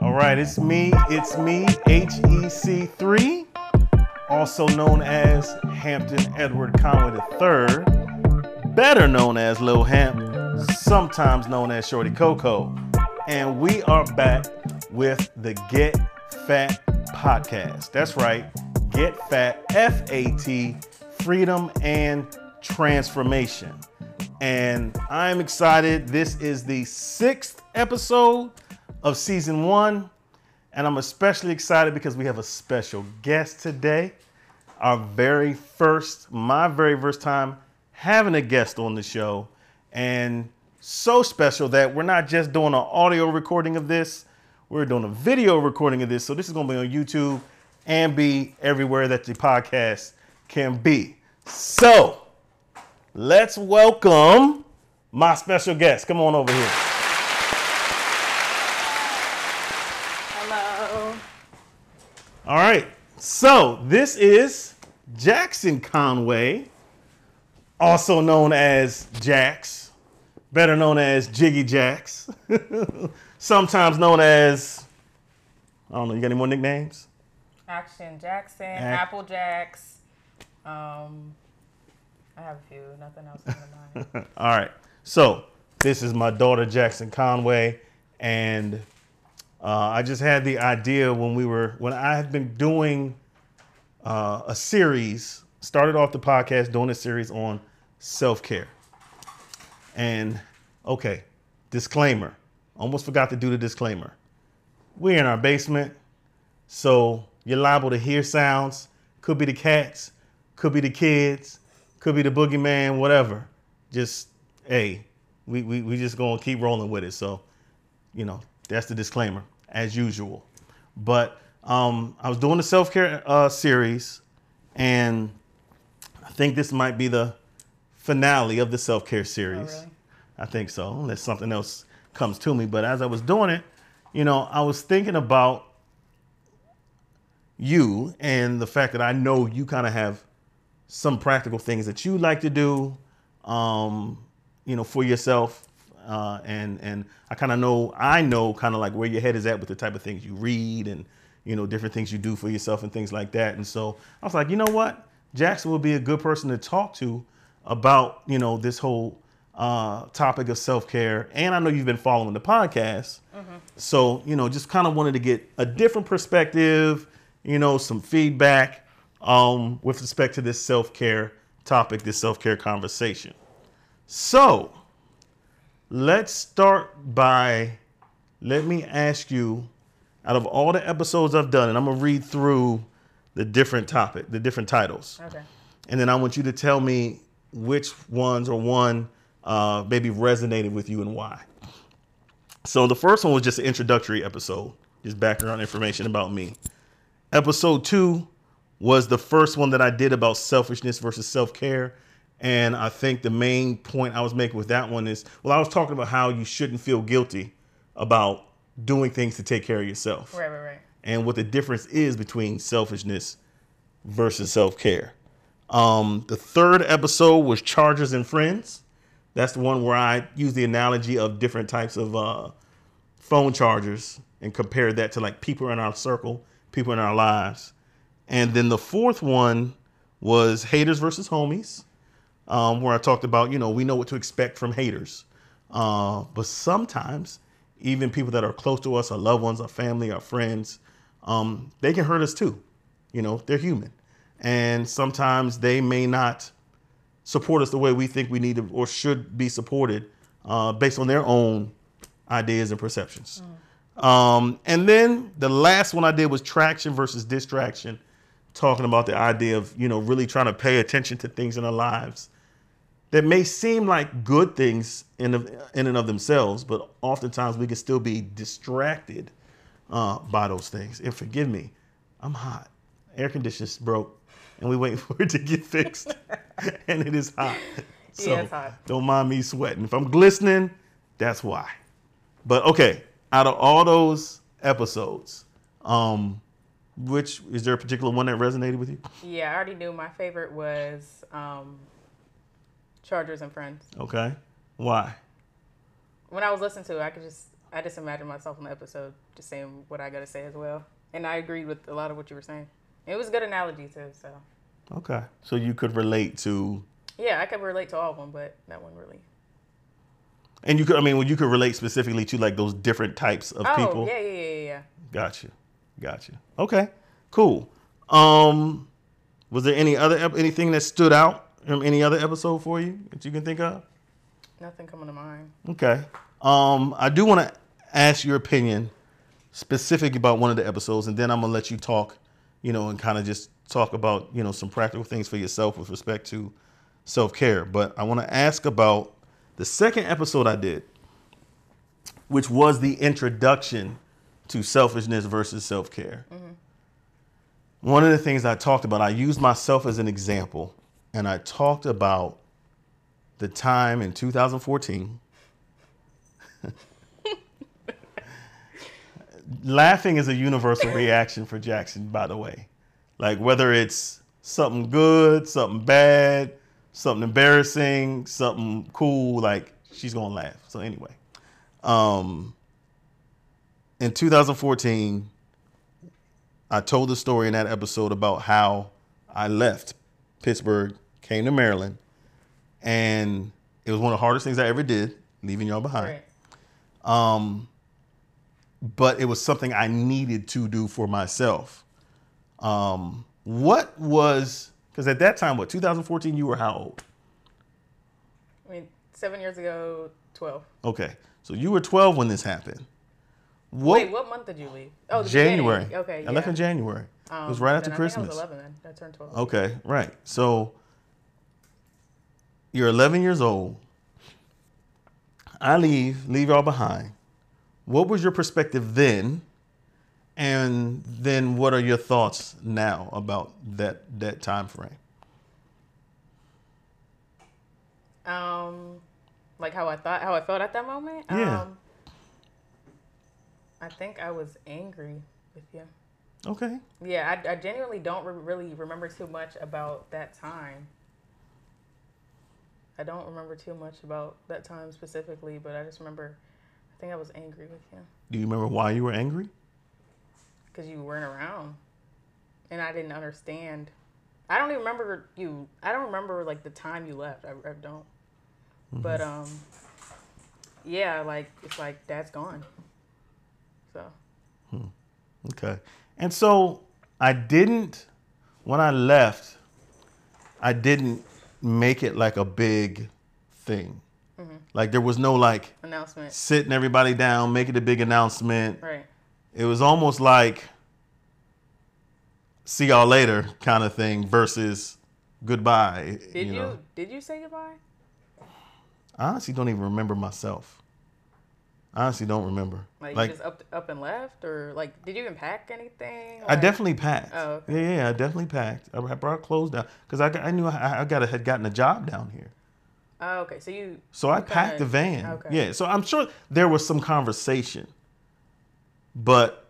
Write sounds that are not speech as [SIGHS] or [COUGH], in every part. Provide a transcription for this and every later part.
All right, it's me, it's me, HEC3, also known as Hampton Edward Conway III, better known as Lil Hamp, sometimes known as Shorty Coco. And we are back with the Get Fat podcast. That's right, Get Fat, F A T, freedom and transformation. And I'm excited. This is the sixth episode of season one. And I'm especially excited because we have a special guest today. Our very first, my very first time having a guest on the show. And so special that we're not just doing an audio recording of this, we're doing a video recording of this. So this is going to be on YouTube and be everywhere that the podcast can be. So let's welcome my special guest. Come on over here. Hello. All right. So this is Jaxsyn Conway, also known as Jax, better known as Jiggy Jax, [LAUGHS] sometimes known as, I don't know, you got any more nicknames? Action Jackson, Ac- Apple Jacks. Um, I have a few. Nothing else comes to mind. [LAUGHS] All right. So this is my daughter Jaxsyn Conway, and uh, I just had the idea when we were when I had been doing uh, a series. Started off the podcast doing a series on self care, and okay, disclaimer. Almost forgot to do the disclaimer. We're in our basement, so you're liable to hear sounds. Could be the cats, could be the kids, could be the boogeyman, whatever. Just hey, we we, we just gonna keep rolling with it. So, you know, that's the disclaimer, as usual. But um, I was doing the self care uh, series, and I think this might be the finale of the self care series. really? I think so, unless something else comes to me. But as I was doing it, you know, I was thinking about you and the fact that I know you kind of have some practical things that you like to do, um, you know, for yourself. Uh, and and I kind of know I know kind of like where your head is at with the type of things you read and you know different things you do for yourself and things like that. And so I was like, you know what, Jaxsyn will be a good person to talk to about you know this whole uh, topic of self care. And I know you've been following the podcast, so you know just kind of wanted to get a different perspective, you know, some feedback um, with respect to this self care topic, this self care conversation. So let's start by let me ask you out of all the episodes I've done, and I'm gonna read through the different topic, the different titles, Okay. and then I want you to tell me which ones or one uh, maybe resonated with you and why. So the first one was just an introductory episode, just background information about me. Episode two was the first one that I did about selfishness versus self care. And I think the main point I was making with that one is well, I was talking about how you shouldn't feel guilty about doing things to take care of yourself Right, right, right. and what the difference is between selfishness versus self care. Um, the third episode was Chargers and Friends. That's the one where I use the analogy of different types of uh, phone chargers and compare that to like people in our circle, people in our lives. And then the fourth one was haters versus homies, um, where I talked about, you know, we know what to expect from haters. Uh, but sometimes, even people that are close to us, our loved ones, our family, our friends, um, they can hurt us too. You know, they're human. And sometimes they may not support us the way we think we need to or should be supported uh, based on their own ideas and perceptions. Um, and then the last one I did was traction versus distraction, talking about the idea of, you know, really trying to pay attention to things in our lives that may seem like good things in, in and of themselves, but oftentimes we can still be distracted uh, by those things. And forgive me, I'm hot. Air conditioner's broke, and we waiting [LAUGHS] for it to get fixed, [LAUGHS] and it is hot. So Yeah, it's hot. don't mind me sweating. If I'm glistening, that's why. But okay, out of all those episodes, um, Which is there a particular one that resonated with you? Yeah, I already knew my favorite was um, Chargers and Friends. Okay. Why? When I was listening to it, I could just I just imagine myself in the episode just saying what I gotta say as well, and I agreed with a lot of what you were saying. It was a good analogy too, so Okay. So you could relate to, yeah, I could relate to all of them, but that one really. And you could. I mean, well, you could relate specifically to like those different types of Oh people. yeah, yeah, yeah, yeah, yeah. Gotcha. Gotcha. Okay. Cool. Um, was there any other anything that stood out from any other episode for you that you can think of? Nothing coming to mind. Okay. Um, I do want to ask your opinion specific about one of the episodes, and then I'm gonna let you talk, you know, and kind of just talk about you know some practical things for yourself with respect to self care. But I want to ask about the second episode I did, which was the introduction to selfishness versus self care. Mm-hmm. One of the things I talked about, I used myself as an example, and I talked about the time in 2014 [LAUGHS] laughing is a universal reaction for Jaxsyn, by the way. Like whether it's something good, something bad, something embarrassing, something cool, like she's gonna laugh. So anyway, um, in 2014, I told the story in that episode about how I left Pittsburgh, came to Maryland, and it was one of the hardest things I ever did, leaving y'all behind Right. um, but it was something I needed to do for myself. Um, what was because at that time, what 2014, you were how old? I mean, seven years ago, twelve. Okay, so you were 12 when this happened. What Wait, what month did you leave? Oh, January? beginning. Okay, I left yeah. in January. it was Um, right after I Christmas. I was 11 then. I turned 12. Okay, right. So you're 11 years old. I leave, leave y'all behind. What was your perspective then? And then what are your thoughts now about that that time frame? Um, like how I thought, how I felt at that moment. Yeah. Um, I think I was angry with you. Okay. Yeah, I, I genuinely don't re- really remember too much about that time. I don't remember too much about that time specifically, but I just remember, I think I was angry with you Do you remember why you were angry? Because you weren't around, and I didn't understand. I don't even remember you. I don't remember like the time you left. I, I don't. Mm-hmm. But um, yeah, like it's like dad's gone. So hmm. Okay. And so I didn't, when I left, I didn't make it like a big thing. Mm-hmm. Like there was no like announcement, sitting everybody down, making a big announcement. right? It was almost like see y'all later kind of thing versus goodbye. Did you, know. did you say goodbye? I honestly don't even remember myself. I honestly don't remember. Like, Like, you just up up and left, or like did you even pack anything? I definitely packed. Oh, okay. Yeah, yeah, I definitely packed. I brought clothes down because I, I knew I, I got had gotten a job down here. Oh, okay. So you. So I packed kinda- the van. Okay. Yeah. So I'm sure there was some conversation. But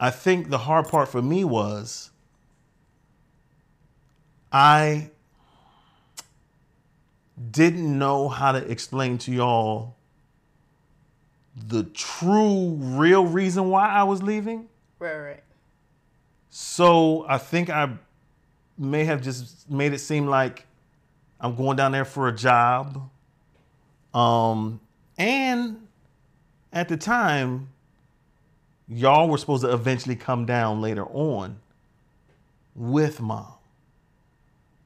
I think the hard part for me was I didn't know how to explain to y'all the true real reason why I was leaving. Right, right. So I think I may have just made it seem like I'm going down there for a job. Um, and at the time, y'all were supposed to eventually come down later on with mom.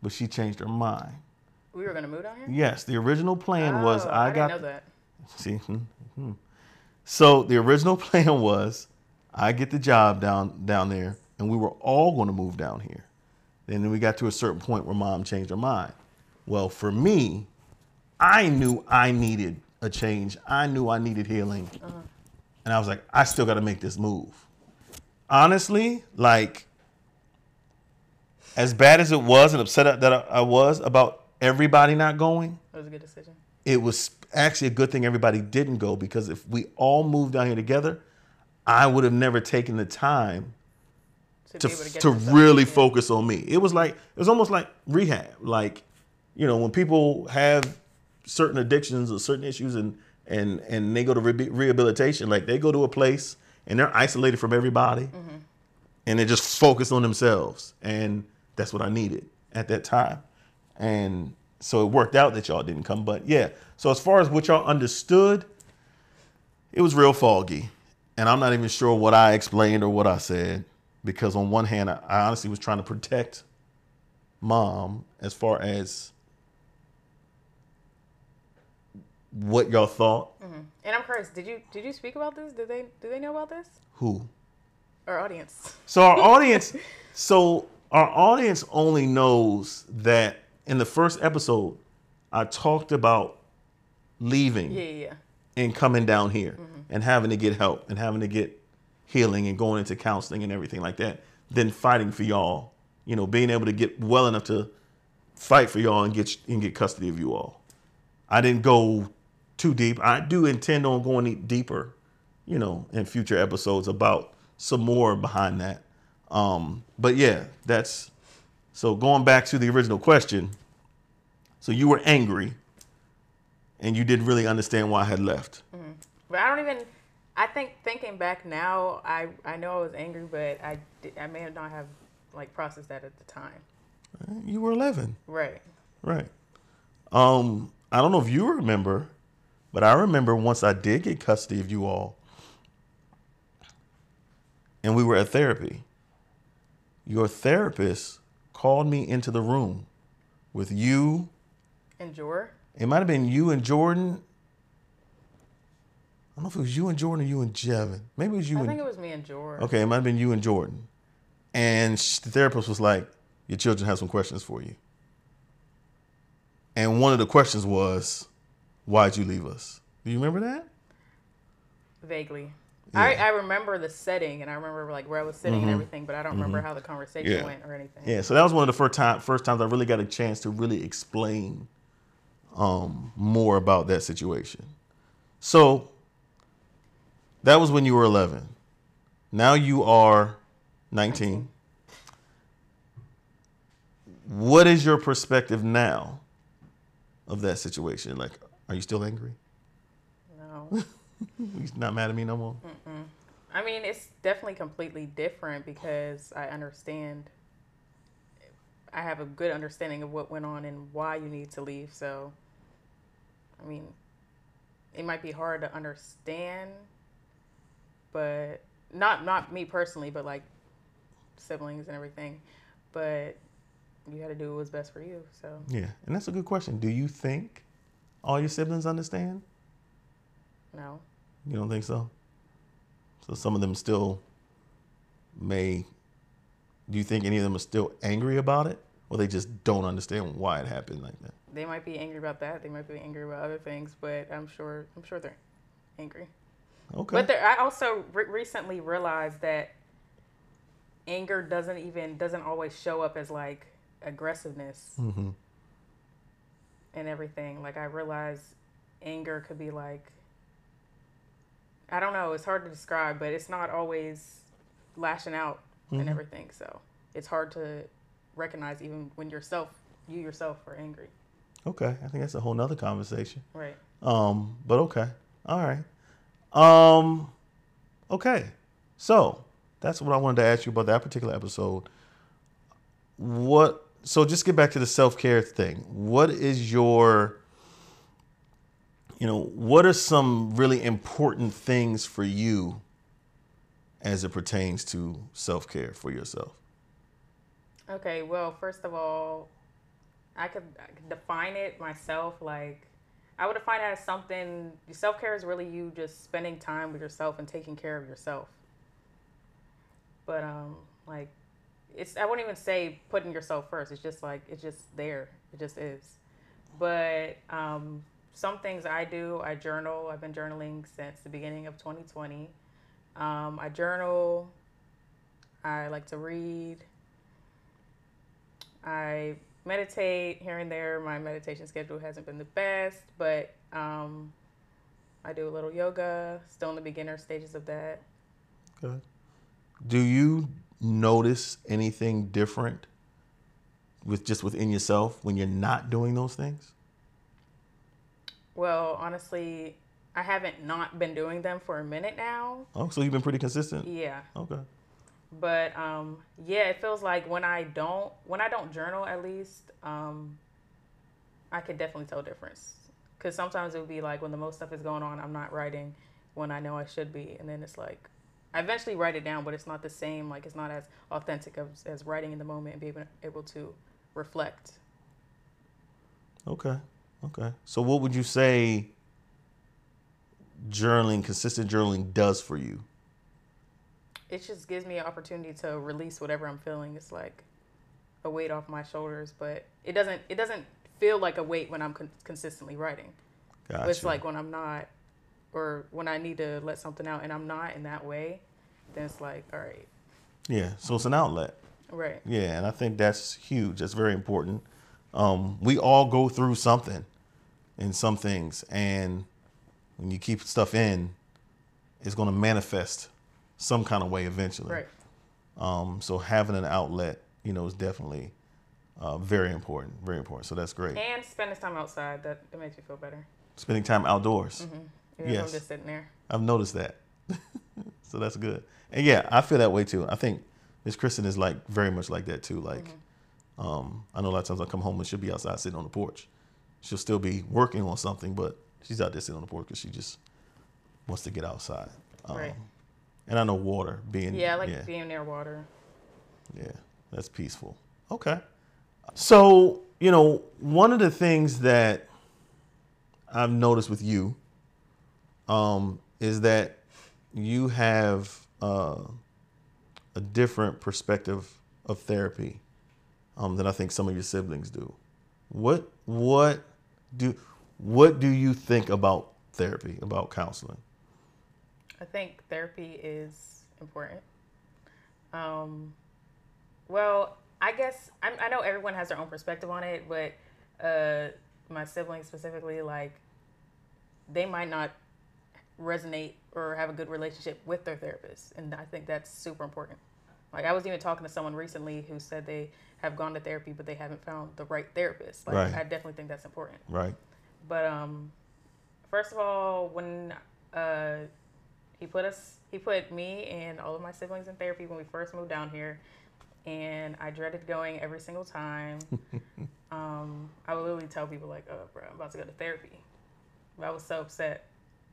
But she changed her mind. We were gonna move down here. Yes, the original plan was Oh, I, got didn't know that. See, hmm, hmm. so the original [LAUGHS] plan was I get the job down down there, and we were all going to move down here. Then we got to a certain point where mom changed her mind. Well, for me, I knew I needed a change. I knew I needed healing, and I was like, I still got to make this move. Honestly, like as bad as it was and upset that I I was about everybody not going, It was a good decision. it was actually a good thing everybody didn't go because if we all moved down here together, I would have never taken the time to, to to to really yeah. focus on me. It was like it was almost like rehab. Like, you know, when people have certain addictions or certain issues and and and they go to re- rehabilitation, like they go to a place and they're isolated from everybody, Mm-hmm. and they just focus on themselves. And that's what I needed at that time. And so it worked out that y'all didn't come. But yeah, so as far as what y'all understood, it was real foggy. And I'm not even sure what I explained or what I said because, on one hand, I, I honestly was trying to protect mom as far as what y'all thought. Mm-hmm. And I'm curious, did you did you speak about this? Did they do they know about this? Who? Our audience. So our [LAUGHS] audience, so our audience only knows that in the first episode, I talked about leaving Yeah, yeah, yeah. and coming down here mm-hmm. and having to get help and having to get healing and going into counseling and everything like that. Then fighting for y'all, you know, being able to get well enough to fight for y'all and get and get custody of you all. I didn't go too deep. I do intend on going deeper, you know, in future episodes about some more behind that. Um, but yeah, that's so going back to the original question. So you were angry and you didn't really understand why I had left. But I don't even. I think thinking back now, I I know I was angry, but I did, I may have not have like processed that at the time. You were 11, Right. right? Um, I don't know if you remember, but I remember once I did get custody of you all, and we were at therapy. Your therapist called me into the room with you. And Jor. It might have been you and Jordan. I don't know if it was you and Jordan or you and Jevin. Maybe it was you I and think it was me and Jor. Okay, it might have been you and Jordan. And the therapist was like, Your children have some questions for you. And one of the questions was, Why'd you leave us? Do you remember that? Vaguely. Yeah. I, I remember the setting and I remember like where I was sitting and everything, but I don't remember how the conversation Mm-hmm. Yeah. went or anything. Yeah, so that was one of the first time first times I really got a chance to really explain um, more about that situation. So that was when you were 11. Now you are 19. What is your perspective now of that situation? Like, are you still angry? No. [LAUGHS] He's not mad at me no more? I mean, it's definitely completely different because I understand. I have a good understanding of what went on and why you need to leave. So, I mean, it might be hard to understand, but not not me personally, but like siblings and everything. But you had to do what was best for you. So Yeah, and that's a good question. Do you think all your siblings understand? no, You don't think so? So some of them still may. Do you think any of them are still angry about it, or they just don't understand why it happened like that? they might be angry about that. They might be angry about other things, but I'm sure I'm sure they're angry. Okay. But there, I also re- recently realized that anger doesn't even doesn't always show up as like aggressiveness hmm and everything. Like I realized anger could be like I don't know, it's hard to describe, but it's not always lashing out Mhm. and everything. So it's hard to recognize even when yourself you yourself are angry. Okay. I think that's a whole nother conversation. Right. Um, but okay. All right. Um, okay. So that's what I wanted to ask you about that particular episode. What? So just get back to the self care thing. What is your, you know, what are some really important things for you as it pertains to self care for yourself? Okay, well, first of all, I could, I could define it myself. Like, I would define it as something. Self care is really you just spending time with yourself and taking care of yourself. But um, like, it's I wouldn't even say putting yourself first. It's just like it's just there. It just is. But um, some things I do. I journal. I've been journaling since the beginning of 2020. Um, I journal. I like to read. I meditate here and there. My meditation schedule hasn't been the best, but um, I do a little yoga. Still in the beginner stages of that. Good. Do you notice anything different with just within yourself when you're not doing those things? Well, honestly, I haven't not been doing them for a minute now. Oh, so you've been pretty consistent. Yeah. Okay. But um, yeah, it feels like when I don't when I don't journal at least, um, I could definitely tell difference. Cause sometimes it would be like when the most stuff is going on, I'm not writing when I know I should be, and then it's like I eventually write it down, but it's not the same. Like it's not as authentic as, as writing in the moment and being able to reflect. Okay. Okay. So what would you say journaling, consistent journaling does for you? It just gives me an opportunity to release whatever I'm feeling. It's like a weight off my shoulders, but it doesn't it doesn't feel like a weight when I'm con- consistently writing. Gotcha. It's like when I'm not or when I need to let something out and I'm not in that way, then it's like, all right. Yeah, so it's an outlet. Right. Yeah, and I think that's huge. That's very important. Um, we all go through something in some things, and when you keep stuff in, it's going to manifest some kind of way eventually. Right. Um, so having an outlet, you know, is definitely uh, very important. Very important. So that's great. And spending time outside that, that makes me feel better. Spending time outdoors. Mm-hmm. Even Yes. I'm just sitting there. I've noticed that. [LAUGHS] so that's good. And yeah, I feel that way too. I think Miss Kristen is like very much like that too. Like, um, I know a lot of times I come home and she'll be outside sitting on the porch. She'll still be working on something, but she's out there sitting on the porch because she just wants to get outside. Um, Right. And I know water being Yeah, I like yeah, being near water. yeah, that's peaceful. Okay. So, you know, one of the things that I've noticed with you um, is that you have uh, a different perspective of therapy um, than I think some of your siblings do. What what do what do you think about therapy, about counseling? I think therapy is important. Um, well, I guess I, I know everyone has their own perspective on it, but uh, my siblings specifically, like, they might not resonate or have a good relationship with their therapist, and I think that's super important. Like, I was even talking to someone recently who said they have gone to therapy, but they haven't found the right therapist. Like, Right. I definitely think that's important. Right. But um, first of all, when uh, he put us, he put me and all of my siblings in therapy when we first moved down here, and I dreaded going every single time. [LAUGHS] um, I would literally tell people like, "Oh, bro, I'm about to go to therapy." But I was so upset,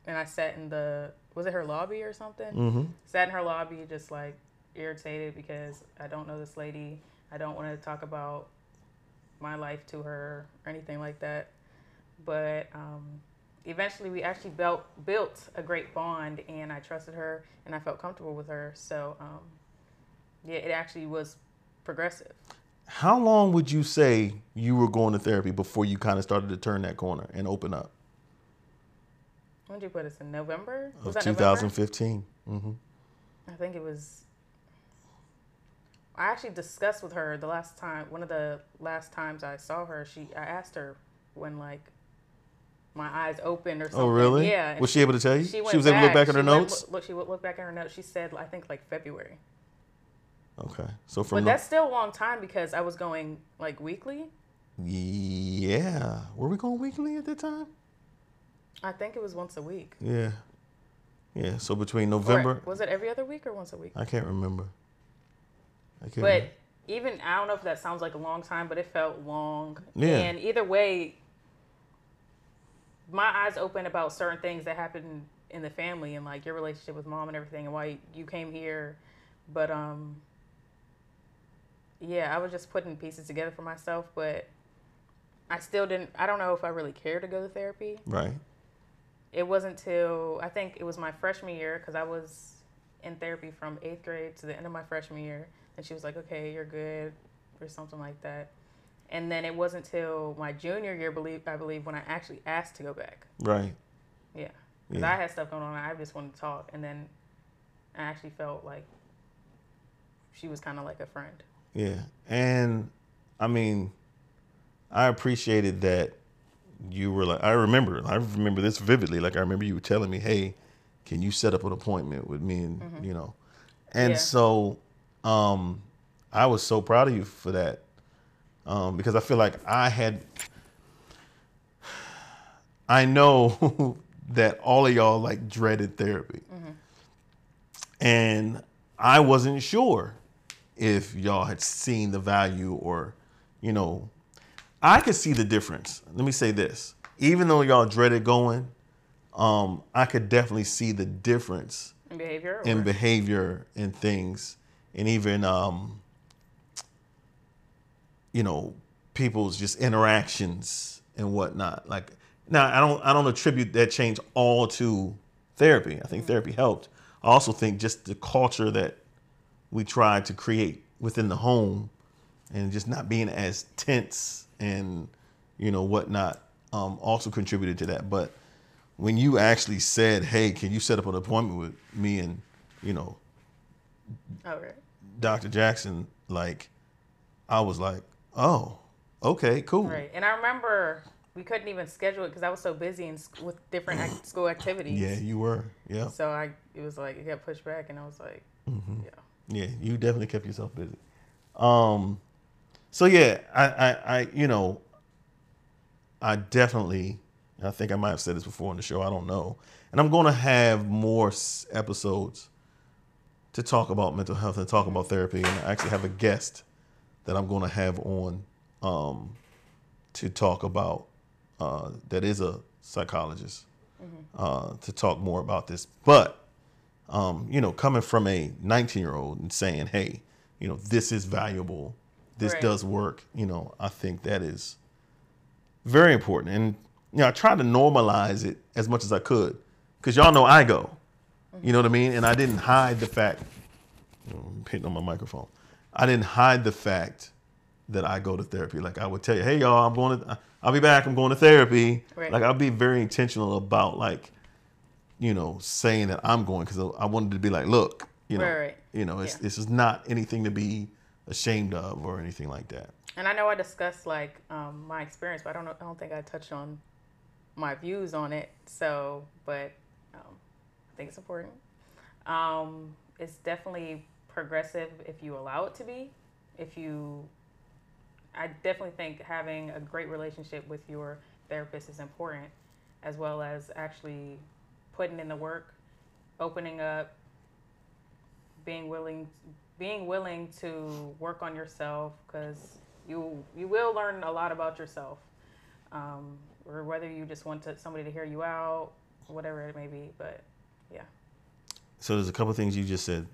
and I sat in the was it her lobby or something? Mm-hmm. Sat in her lobby, just like irritated because I don't know this lady. I don't want to talk about my life to her or anything like that. But um, eventually, we actually built built a great bond, and I trusted her, and I felt comfortable with her. So, um, yeah, it actually was progressive. How long would you say you were going to therapy before you kind of started to turn that corner and open up? When did you put us in November? Of that 2015. Mm-hmm. I think it was. I actually discussed with her the last time. One of the last times I saw her, she I asked her when like my eyes opened or something. Oh, really? Yeah. Was she able to tell you? She, She, was able to look back at She her notes? Look, she would look back at her notes. She said, I think like February. Okay. So from But the- that's still a long time because I was going like weekly. yeah. Were we going weekly at that time? I think it was once a week. Yeah. Yeah. So between Or November, was it every other week or once a week? I can't remember. I can't But remember. even I don't know if that sounds like a long time, but it felt long. Yeah. And either way, my eyes open about certain things that happened in the family and like your relationship with mom and everything and why you came here. But um yeah, I was just putting pieces together for myself, but I still didn't I don't know if I really cared to go to therapy. Right. It wasn't till I think it was my freshman year because I was in therapy from eighth grade to the end of my freshman year, and she was like, "Okay, you're good," or something like that. And then it wasn't till my junior year, believe I believe, when I actually asked to go back. Right. Yeah, because Yeah. I had stuff going on. I just wanted to talk, and then I actually felt like she was kind of like a friend. Yeah. And I mean, I appreciated that you were like, I remember, I remember this vividly. Like, I remember you were telling me, hey, can you set up an appointment with me? And, you know, and Yeah. so um, I was so proud of you for that um, because I feel like I had. I know [LAUGHS] that all of y'all like dreaded therapy, and I wasn't sure if y'all had seen the value or, you know, I could see the difference. Let me say this: even though y'all dreaded going, um, I could definitely see the difference In behavior. in or- behavior and things. And even um you know people's just interactions and whatnot. Like now i don't i don't attribute that change all to therapy. I think therapy helped. I also think just the culture that we tried to create within the home and just not being as tense and you know whatnot um, also contributed to that but when you actually said hey can you set up an appointment with me and you know oh, right. Dr. Jackson, like, I was like, oh, okay, cool. Right. And I remember we couldn't even schedule it because I was so busy in, sc- with different [CLEARS THROAT] act- school activities. Yeah, you were. Yeah. So I, it was like it got pushed back, and I was like, Mm-hmm. yeah. Yeah, you definitely kept yourself busy. Um, so yeah, I, I, I, you know, I definitely, I think I might have said this before on the show. I don't know, and I'm going to have more episodes to talk about mental health and talk about therapy, and I actually have a guest that I'm going to have on um, to talk about uh, that is a psychologist uh, to talk more about this, but um, you know, coming from a 19 year old and saying, hey, you know, this is valuable, this Right. does work, you know, I think that is very important. And, you know, I tried to normalize it as much as I could because y'all know I go, you know what I mean? And I didn't hide the fact, you know, I'm hitting on my microphone, I didn't hide the fact that I go to therapy. Like I would tell you, hey, y'all, I'm going to, I'll be back, I'm going to therapy. Right. Like I'll be very intentional about like, you know, saying that I'm going because I wanted to be like, look, you know, Right, right. you know, it's Yeah. this is not anything to be ashamed of or anything like that. And I know I discussed like um, my experience, but I don't know. I don't think I touched on my views on it. So, but um, I think it's important. Um, it's definitely progressive if you allow it to be. If you, I definitely think having a great relationship with your therapist is important, as well as actually putting in the work, opening up, being willing being willing to work on yourself because you you will learn a lot about yourself um, or whether you just want to, somebody to hear you out whatever it may be but yeah So there's a couple things you just said,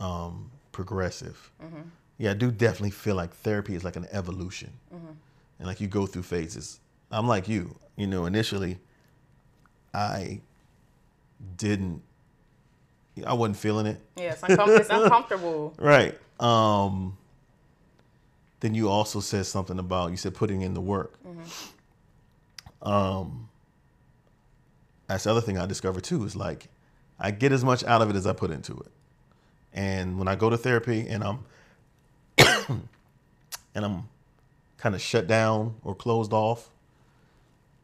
um, progressive. Mm-hmm. Yeah, I do definitely feel like therapy is like an evolution, Mm-hmm. and like you go through phases. I'm like you, you know. Initially, I didn't, I wasn't feeling it. yeah it's, uncom- it's [LAUGHS] uncomfortable Right. Um, then you also said something about you said putting in the work. Um, that's the other thing I discovered too is like I get as much out of it as I put into it. And when I go to therapy and I'm [COUGHS] and I'm kind of shut down or closed off,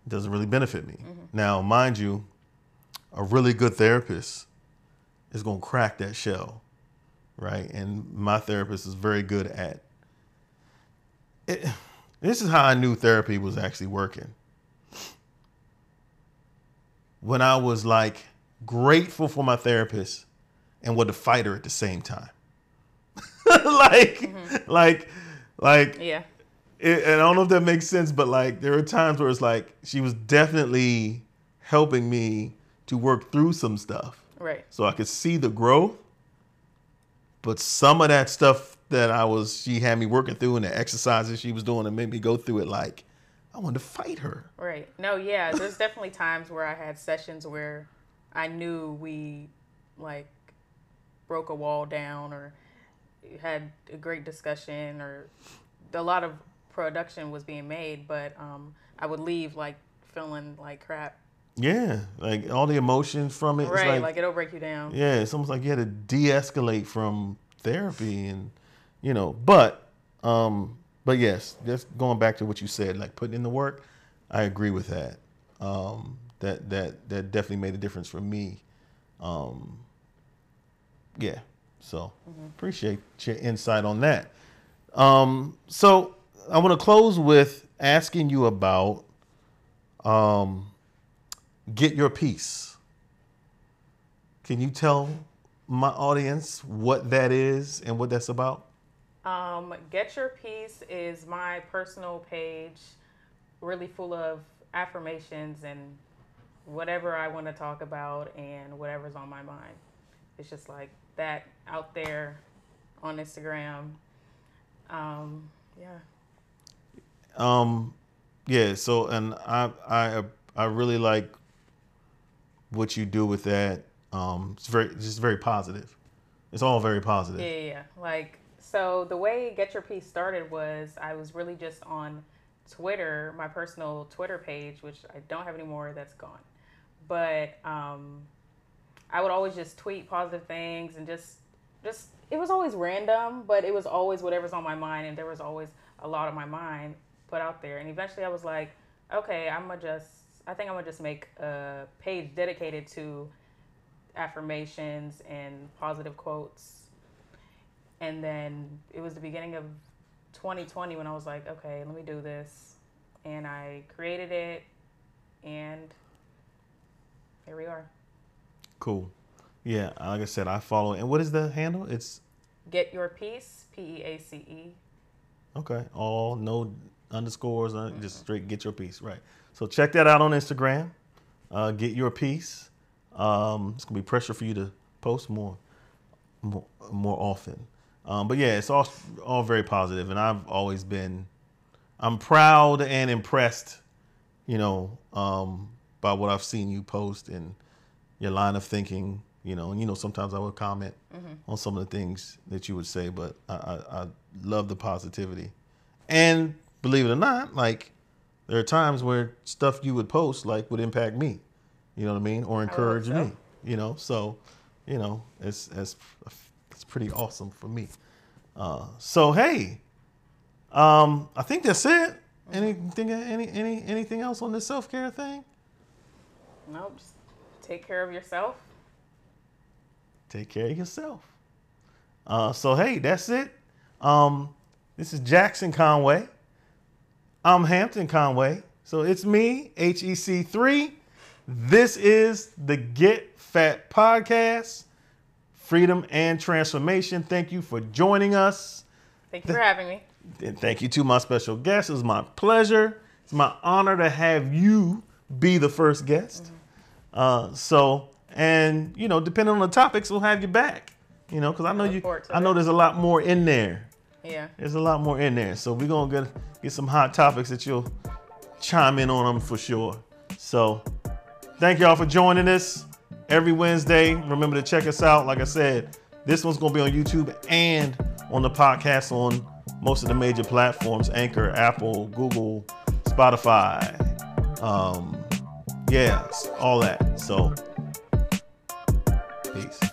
it doesn't really benefit me. Now, mind you, a really good therapist is going to crack that shell right? And my therapist is very good at it. [SIGHS] This is how I knew therapy was actually working. When I was like grateful for my therapist and was a fighter at the same time. [LAUGHS] like, mm-hmm. like, like, yeah it, and I don't know if that makes sense, but like there were times where it's like she was definitely helping me to work through some stuff right so I could see the growth. But some of that stuff that I was, she had me working through, and the exercises she was doing, and made me go through it. Like I wanted to fight her. Right. No, yeah, there's definitely times where I had sessions where I knew we like broke a wall down or had a great discussion or a lot of production was being made, but um, I would leave like feeling like crap. Yeah, like all the emotions from it. Right. like, Like, it'll break you down. yeah, it's almost like you had to de-escalate from therapy, and you know. But, um, but yes, just going back to what you said, like putting in the work. I agree with that. Um, that that that definitely made a difference for me. Um, yeah, So appreciate your insight on that. Um, so I want to close with asking you about um, get your peace. Can you tell my audience what that is and what that's about? Um, Get Your Peace is my personal page, really full of affirmations and whatever I want to talk about and whatever's on my mind. It's just like that out there on Instagram. Um, yeah. Um, yeah. So, and I, I, I really like what you do with that. Um, it's very, just very positive. It's all very positive. Yeah, yeah, yeah. Like, so the way Get Your Peace started was I was really just on Twitter, my personal Twitter page, which I don't have anymore, that's gone. But um, I would always just tweet positive things and just, just, it was always random, but it was always whatever's on my mind, and there was always a lot on my mind put out there. And eventually I was like, okay, I'm gonna just, I think I'm gonna just make a page dedicated to affirmations and positive quotes. And then it was the beginning of 2020 when I was like, okay, let me do this. And I created it, and here we are. Cool. Yeah. Like I said, I follow. And what is the handle? It's Get Your Peace, P E A C E. okay. All no underscores. uh, Just straight get your peace. Right. So check that out on Instagram. Uh, get your peace. Um, it's gonna be pressure for you to post more, more, more often. Um, but yeah, it's all all very positive, and I've always been, I'm proud and impressed, you know, um, by what I've seen you post and your line of thinking. You know, and you know, sometimes I would comment on some of the things that you would say, but I, I, I love the positivity, and believe it or not, like there are times where stuff you would post like would impact me. You know what I mean, or encourage so. me. You know, so you know, it's it's it's pretty awesome for me. Uh, so hey, um, I think that's it. Anything, any, any, anything else on this self care thing? Nope, just take care of yourself. Take care of yourself. Uh, so hey, that's it. Um, this is Jaxsyn Conway. I'm Hampton Conway. So it's me, HEC3. This is the Get Fat Podcast, Freedom and Transformation. Thank you for joining us. Thank you for having me. And thank you to my special guest. It was my pleasure. It's my honor to have you be the first guest. Uh, so, and you know, depending on the topics, we'll have you back. You know, because I know you. I know it. there's a lot more in there. Yeah. There's a lot more in there. So we're gonna get get some hot topics that you'll chime in on them for sure. So, thank y'all for joining us every Wednesday. Remember to check us out. Like I said, this one's gonna be on YouTube and on the podcast on most of the major platforms: Anchor, Apple, Google, Spotify. Um, yeah, all that. So, peace.